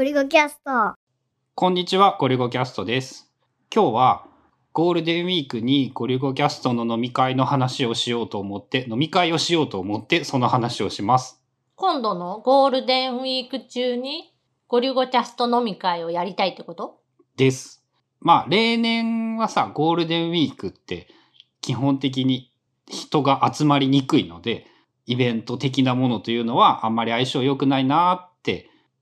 ゴリゴキャスト。こんにちは、ゴリゴキャストです。今日はゴールデンウィークにゴリゴキャストの飲み会の話をしようと思って、飲み会をしようと思ってその話をします。今度のゴールデンウィーク中にゴリゴキャスト飲み会をやりたいってこと？です。まあ、例年はさ、ゴールデンウィークって基本的に人が集まりにくいので、イベント的なものというのはあんまり相性良くないなって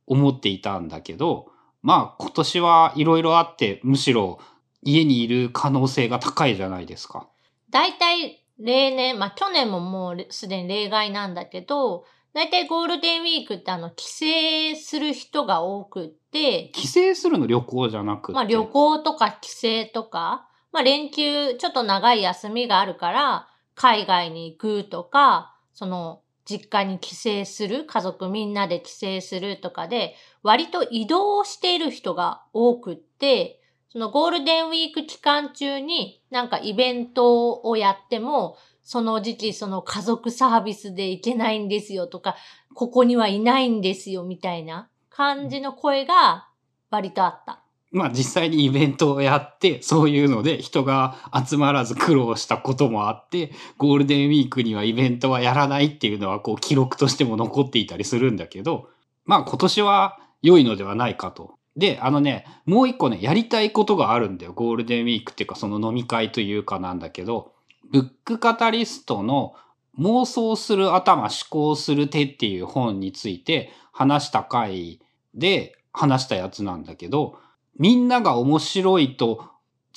思っていたんだけど、まあ今年はいろいろあって、むしろ家にいる可能性が高いじゃないですか。大体例年、まあ去年ももうすでに例外なんだけど、大体ゴールデンウィークってあの帰省する人が多くって、帰省するの旅行じゃなくて。まあ旅行とか帰省とか、まあ連休ちょっと長い休みがあるから海外に行くとか、その実家に帰省する、家族みんなで帰省するとかで、割と移動している人が多くって、そのゴールデンウィーク期間中になんかイベントをやっても、その時期その家族サービスで行けないんですよとか、ここにはいないんですよみたいな感じの声が割とあった。まあ実際にイベントをやって、そういうので人が集まらず苦労したこともあって、ゴールデンウィークにはイベントはやらないっていうのはこう記録としても残っていたりするんだけど、まあ今年は良いのではないかと。で、あのね、もう一個ね、やりたいことがあるんだよ。ゴールデンウィークっていうかその飲み会というかなんだけど、ブックカタリストの妄想する頭思考する手っていう本について話した回で話したやつなんだけど、みんなが面白いと、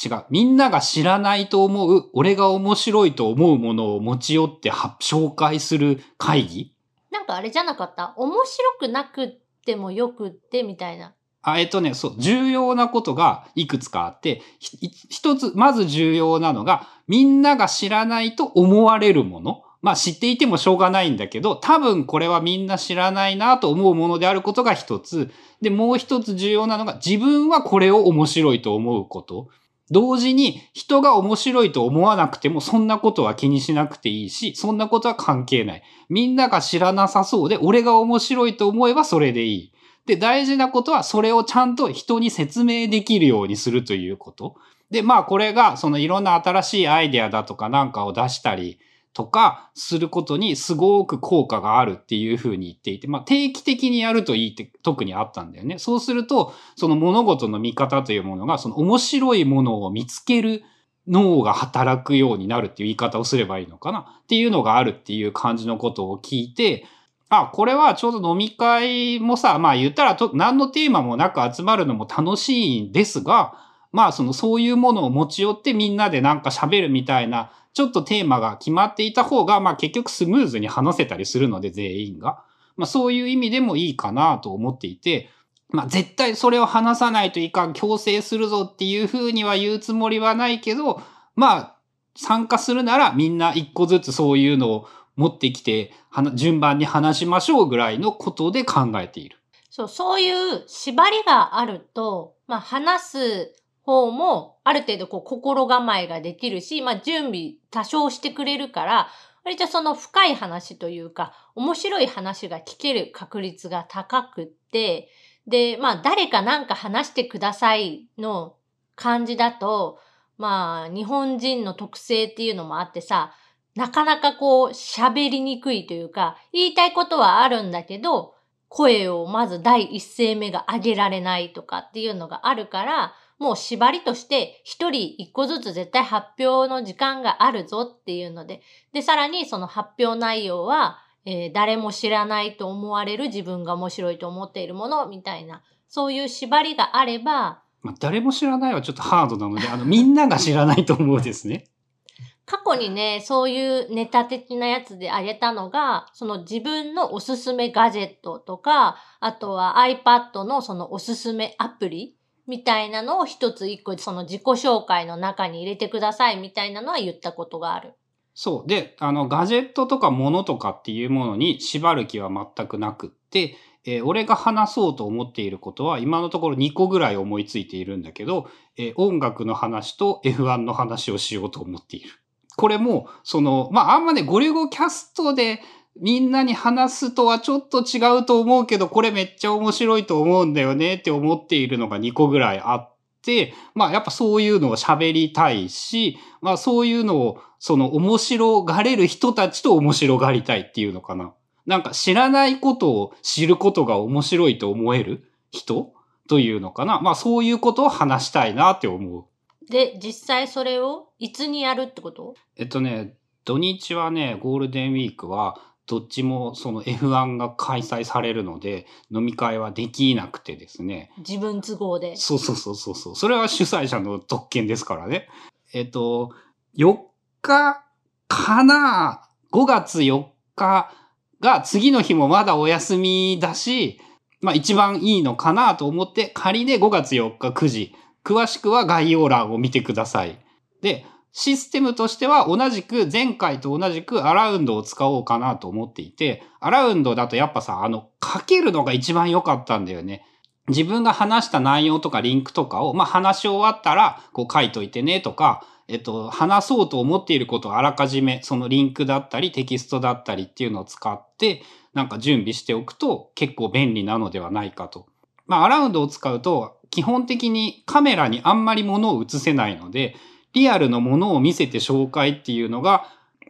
違う。みんなが知らないと思う、俺が面白いと思うものを持ち寄っては紹介する会議？なんかあれじゃなかった？面白くなくってもよくってみたいな。あ、えっとね、そう、重要なことがいくつかあって、ひ一つ、まず重要なのが、みんなが知らないと思われるもの。まあ知っていてもしょうがないんだけど、多分これはみんな知らないなと思うものであることが一つ。で、もう一つ重要なのが、自分はこれを面白いと思うこと。同時に人が面白いと思わなくてもそんなことは気にしなくていいし、そんなことは関係ない。みんなが知らなさそうで、俺が面白いと思えばそれでいい。で、大事なことはそれをちゃんと人に説明できるようにするということ。で、まあこれがそのいろんな新しいアイデアだとかなんかを出したりとかすることにすごく効果があるっていうふうに言っていて、まあ定期的にやるといいって特にあったんだよね。そうすると、その物事の見方というものがその面白いものを見つける脳が働くようになるっていう言い方をすればいいのかなっていうのがあるっていう感じのことを聞いて、あ、これはちょうど飲み会もさ、まあ言ったらと何のテーマもなく集まるのも楽しいんですが、まあそのそういうものを持ち寄ってみんなでなんか喋るみたいな、ちょっとテーマが決まっていた方が、まあ結局スムーズに話せたりするので全員が。まあそういう意味でもいいかなと思っていて、まあ絶対それを話さないといかん、強制するぞっていうふうには言うつもりはないけど、まあ参加するならみんな一個ずつそういうのを持ってきて、順番に話しましょうぐらいのことで考えている。そう、そういう縛りがあると、まあ話す方もある程度こう心構えができるし、まあ準備多少してくれるから、割とその深い話というか、面白い話が聞ける確率が高くって、で、まあ誰かなんか話してくださいの感じだと、まあ日本人の特性っていうのもあってさ、なかなかこう喋りにくいというか、言いたいことはあるんだけど、声をまず第一声目が上げられないとかっていうのがあるから、もう縛りとして一人一個ずつ絶対発表の時間があるぞっていうので、で、さらにその発表内容は、えー誰も知らないと思われる自分が面白いと思っているものみたいな、そういう縛りがあれば、まあ誰も知らないはちょっとハードなので、あのみんなが知らないと思うですね。過去にね、そういうネタ的なやつであげたのが、その自分のおすすめガジェットとか、あとは iPad のそのおすすめアプリみたいなのを一つ一個その自己紹介の中に入れてくださいみたいなのは言ったことがある。そう。で、あの、ガジェットとか物とかっていうものに縛る気は全くなくって、えー俺が話そうと思っていることは今のところ2個ぐらい思いついているんだけど、えー音楽の話と F1 の話をしようと思っている。これも、その、まあ、あんまね、ゴリゴキャストでみんなに話すとはちょっと違うと思うけど、これめっちゃ面白いと思うんだよねって思っているのが2個ぐらいあって、まあやっぱそういうのを喋りたいし、まあそういうのを、その面白がれる人たちと面白がりたいっていうのかな。なんか知らないことを知ることが面白いと思える人というのかな。まあそういうことを話したいなって思う。で、実際それをいつにやるってこと？えっとね、土日はね、ゴールデンウィークは、どっちもその F1 が開催されるので、飲み会はできなくてですね。自分都合で。そうそうそうそうそう。それは主催者の特権ですからね。えっと、4日かな ?5 月4日が次の日もまだお休みだし、まあ一番いいのかなと思って、仮で5月4日9時。詳しくは概要欄を見てください。で、システムとしては同じく前回と同じくアラウンドを使おうかなと思っていて、アラウンドだとやっぱさ、あの、書けるのが一番良かったんだよね。自分が話した内容とかリンクとかを、まあ話し終わったら、こう書いといてねとか、えっと、話そうと思っていることをあらかじめ、そのリンクだったりテキストだったりっていうのを使って、なんか準備しておくと結構便利なのではないかと。まあ、アラウンドを使うと、基本的にカメラにあんまり物を映せないので、リアルのものを見せて紹介っていうのが、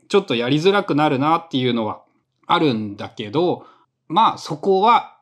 ちょっとやりづらくなるなっていうのはあるんだけど、まあそこは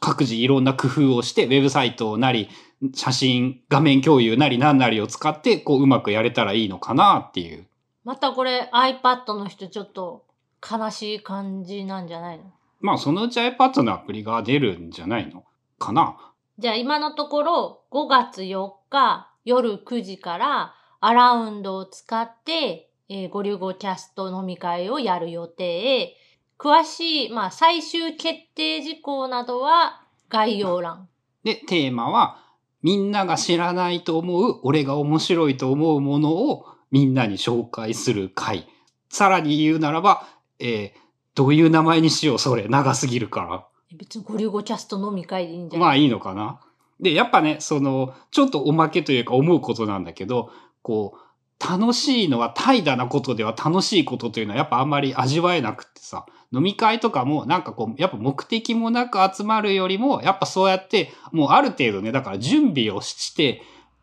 各自いろんな工夫をして、ウェブサイトなり、写真、画面共有なり何なりを使って、こううまくやれたらいいのかなっていう。またこれ iPad の人ちょっと悲しい感じなんじゃないの？まあそのうち iPad のアプリが出るんじゃないのかな。じゃあ今のところ5月4日夜9時からアラウンドを使って、えー、ゴリュゴキャスト飲み会をやる予定。詳しい、まあ最終決定事項などは概要欄。で、テーマは、みんなが知らないと思う、俺が面白いと思うものをみんなに紹介する回。さらに言うならば、えーどういう名前にしよう、それ。長すぎるから。別にゴリュゴキャスト飲み会でいいんじゃない？まあいいのかな。で、やっぱね、その、ちょっとおまけというか思うことなんだけど、こう、楽しいのは怠惰なことでは楽しいことというのはやっぱあんまり味わえなくってさ、飲み会とかもなんかこう、やっぱ目的もなく集まるよりも、やっぱそうやって、もうある程度ね、だから準備をして、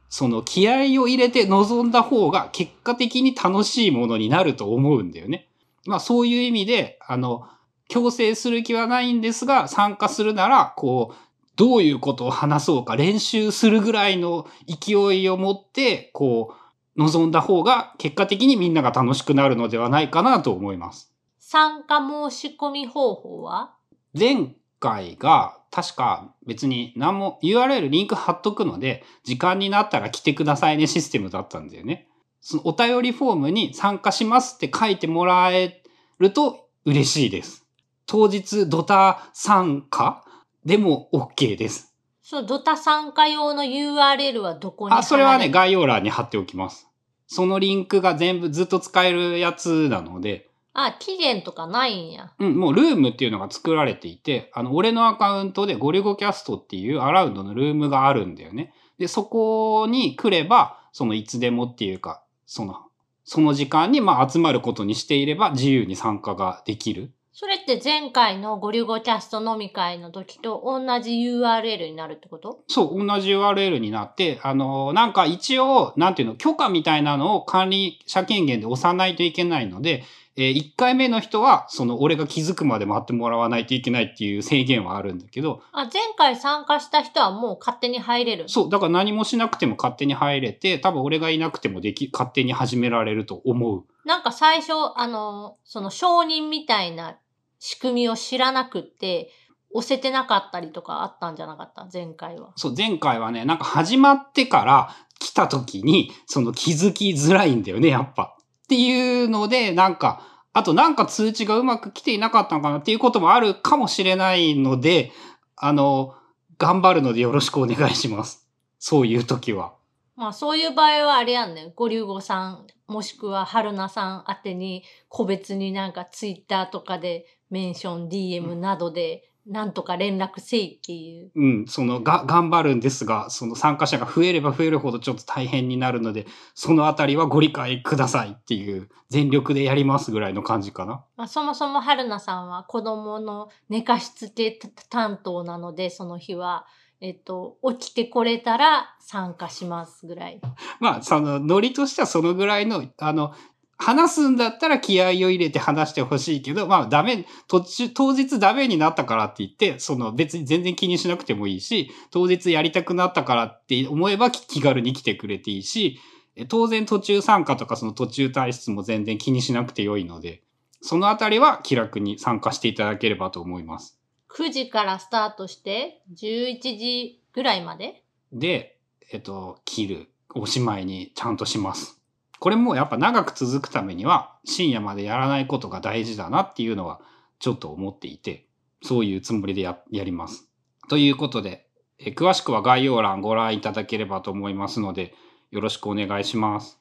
その気合を入れて臨んだ方が結果的に楽しいものになると思うんだよね。まあそういう意味で、あの、強制する気はないんですが、参加するなら、こう、どういうことを話そうか練習するぐらいの勢いを持って、こう、臨んだ方が結果的にみんなが楽しくなるのではないかなと思います。参加申し込み方法は？前回が確か別に何も URL リンク貼っとくので、時間になったら来てくださいねシステムだったんだよね。そのお便りフォームに参加しますって書いてもらえると嬉しいです。当日ドタ参加でも OK です。そう、ドタ参加用の URL はどこにあ、それはね、概要欄に貼っておきます。そのリンクが全部ずっと使えるやつなので、あ、期限とかないんや。うん、もうルームっていうのが作られていて、あの、俺のアカウントでゴリゴキャストっていうアラウンドのルームがあるんだよね。で、そこに来れば、そのいつでもっていうか、その、その時間にまあ集まることにしていれば自由に参加ができる。それって前回のゴリュゴキャスト飲み会の時と同じ URL になるってこと？そう、同じ URL になって、あの、なんか一応、なんていうの、許可みたいなのを管理者権限で押さないといけないので、えー、1回目の人は、その、俺が気づくまで待ってもらわないといけないっていう制限はあるんだけど、あ、前回参加した人はもう勝手に入れるそう、だから何もしなくても勝手に入れて、多分俺がいなくてもでき、勝手に始められると思う。なんか最初、あの、その承認みたいな仕組みを知らなくて、押せてなかったりとかあったんじゃなかった？前回は。そう、前回はね、なんか始まってから来た時に、その気づきづらいんだよね、やっぱ。っていうので、なんか、あとなんか通知がうまく来ていなかったのかなっていうこともあるかもしれないので、あの、頑張るのでよろしくお願いします。そういう時は。まあそういう場合はあれやんね。ゴリュゴさん、もしくは春菜さん宛てに個別になんかツイッターとかでメンション、DM などでなんとか連絡せいっていう。うん、そのが、頑張るんですが、その参加者が増えれば増えるほどちょっと大変になるので、そのあたりはご理解くださいっていう、全力でやりますぐらいの感じかな。まあ、そもそも春菜さんは子供の寝かしつけ担当なので、その日は、えっと、起きてこれたら参加しますぐらい。まあ、その、ノリとしてはそのぐらいの、あの、話すんだったら気合を入れて話してほしいけど、まあダメ、途中、当日ダメになったからって言って、その別に全然気にしなくてもいいし、当日やりたくなったからって思えば気軽に来てくれていいし、当然途中参加とかその途中退出も全然気にしなくて良いので、そのあたりは気楽に参加していただければと思います。9時からスタートして、11時ぐらいまでで、えっと、切る。おしまいにちゃんとします。これもやっぱ長く続くためには深夜までやらないことが大事だなっていうのはちょっと思っていて、そういうつもりでやります。ということで、え詳しくは概要欄ご覧いただければと思いますので、よろしくお願いします。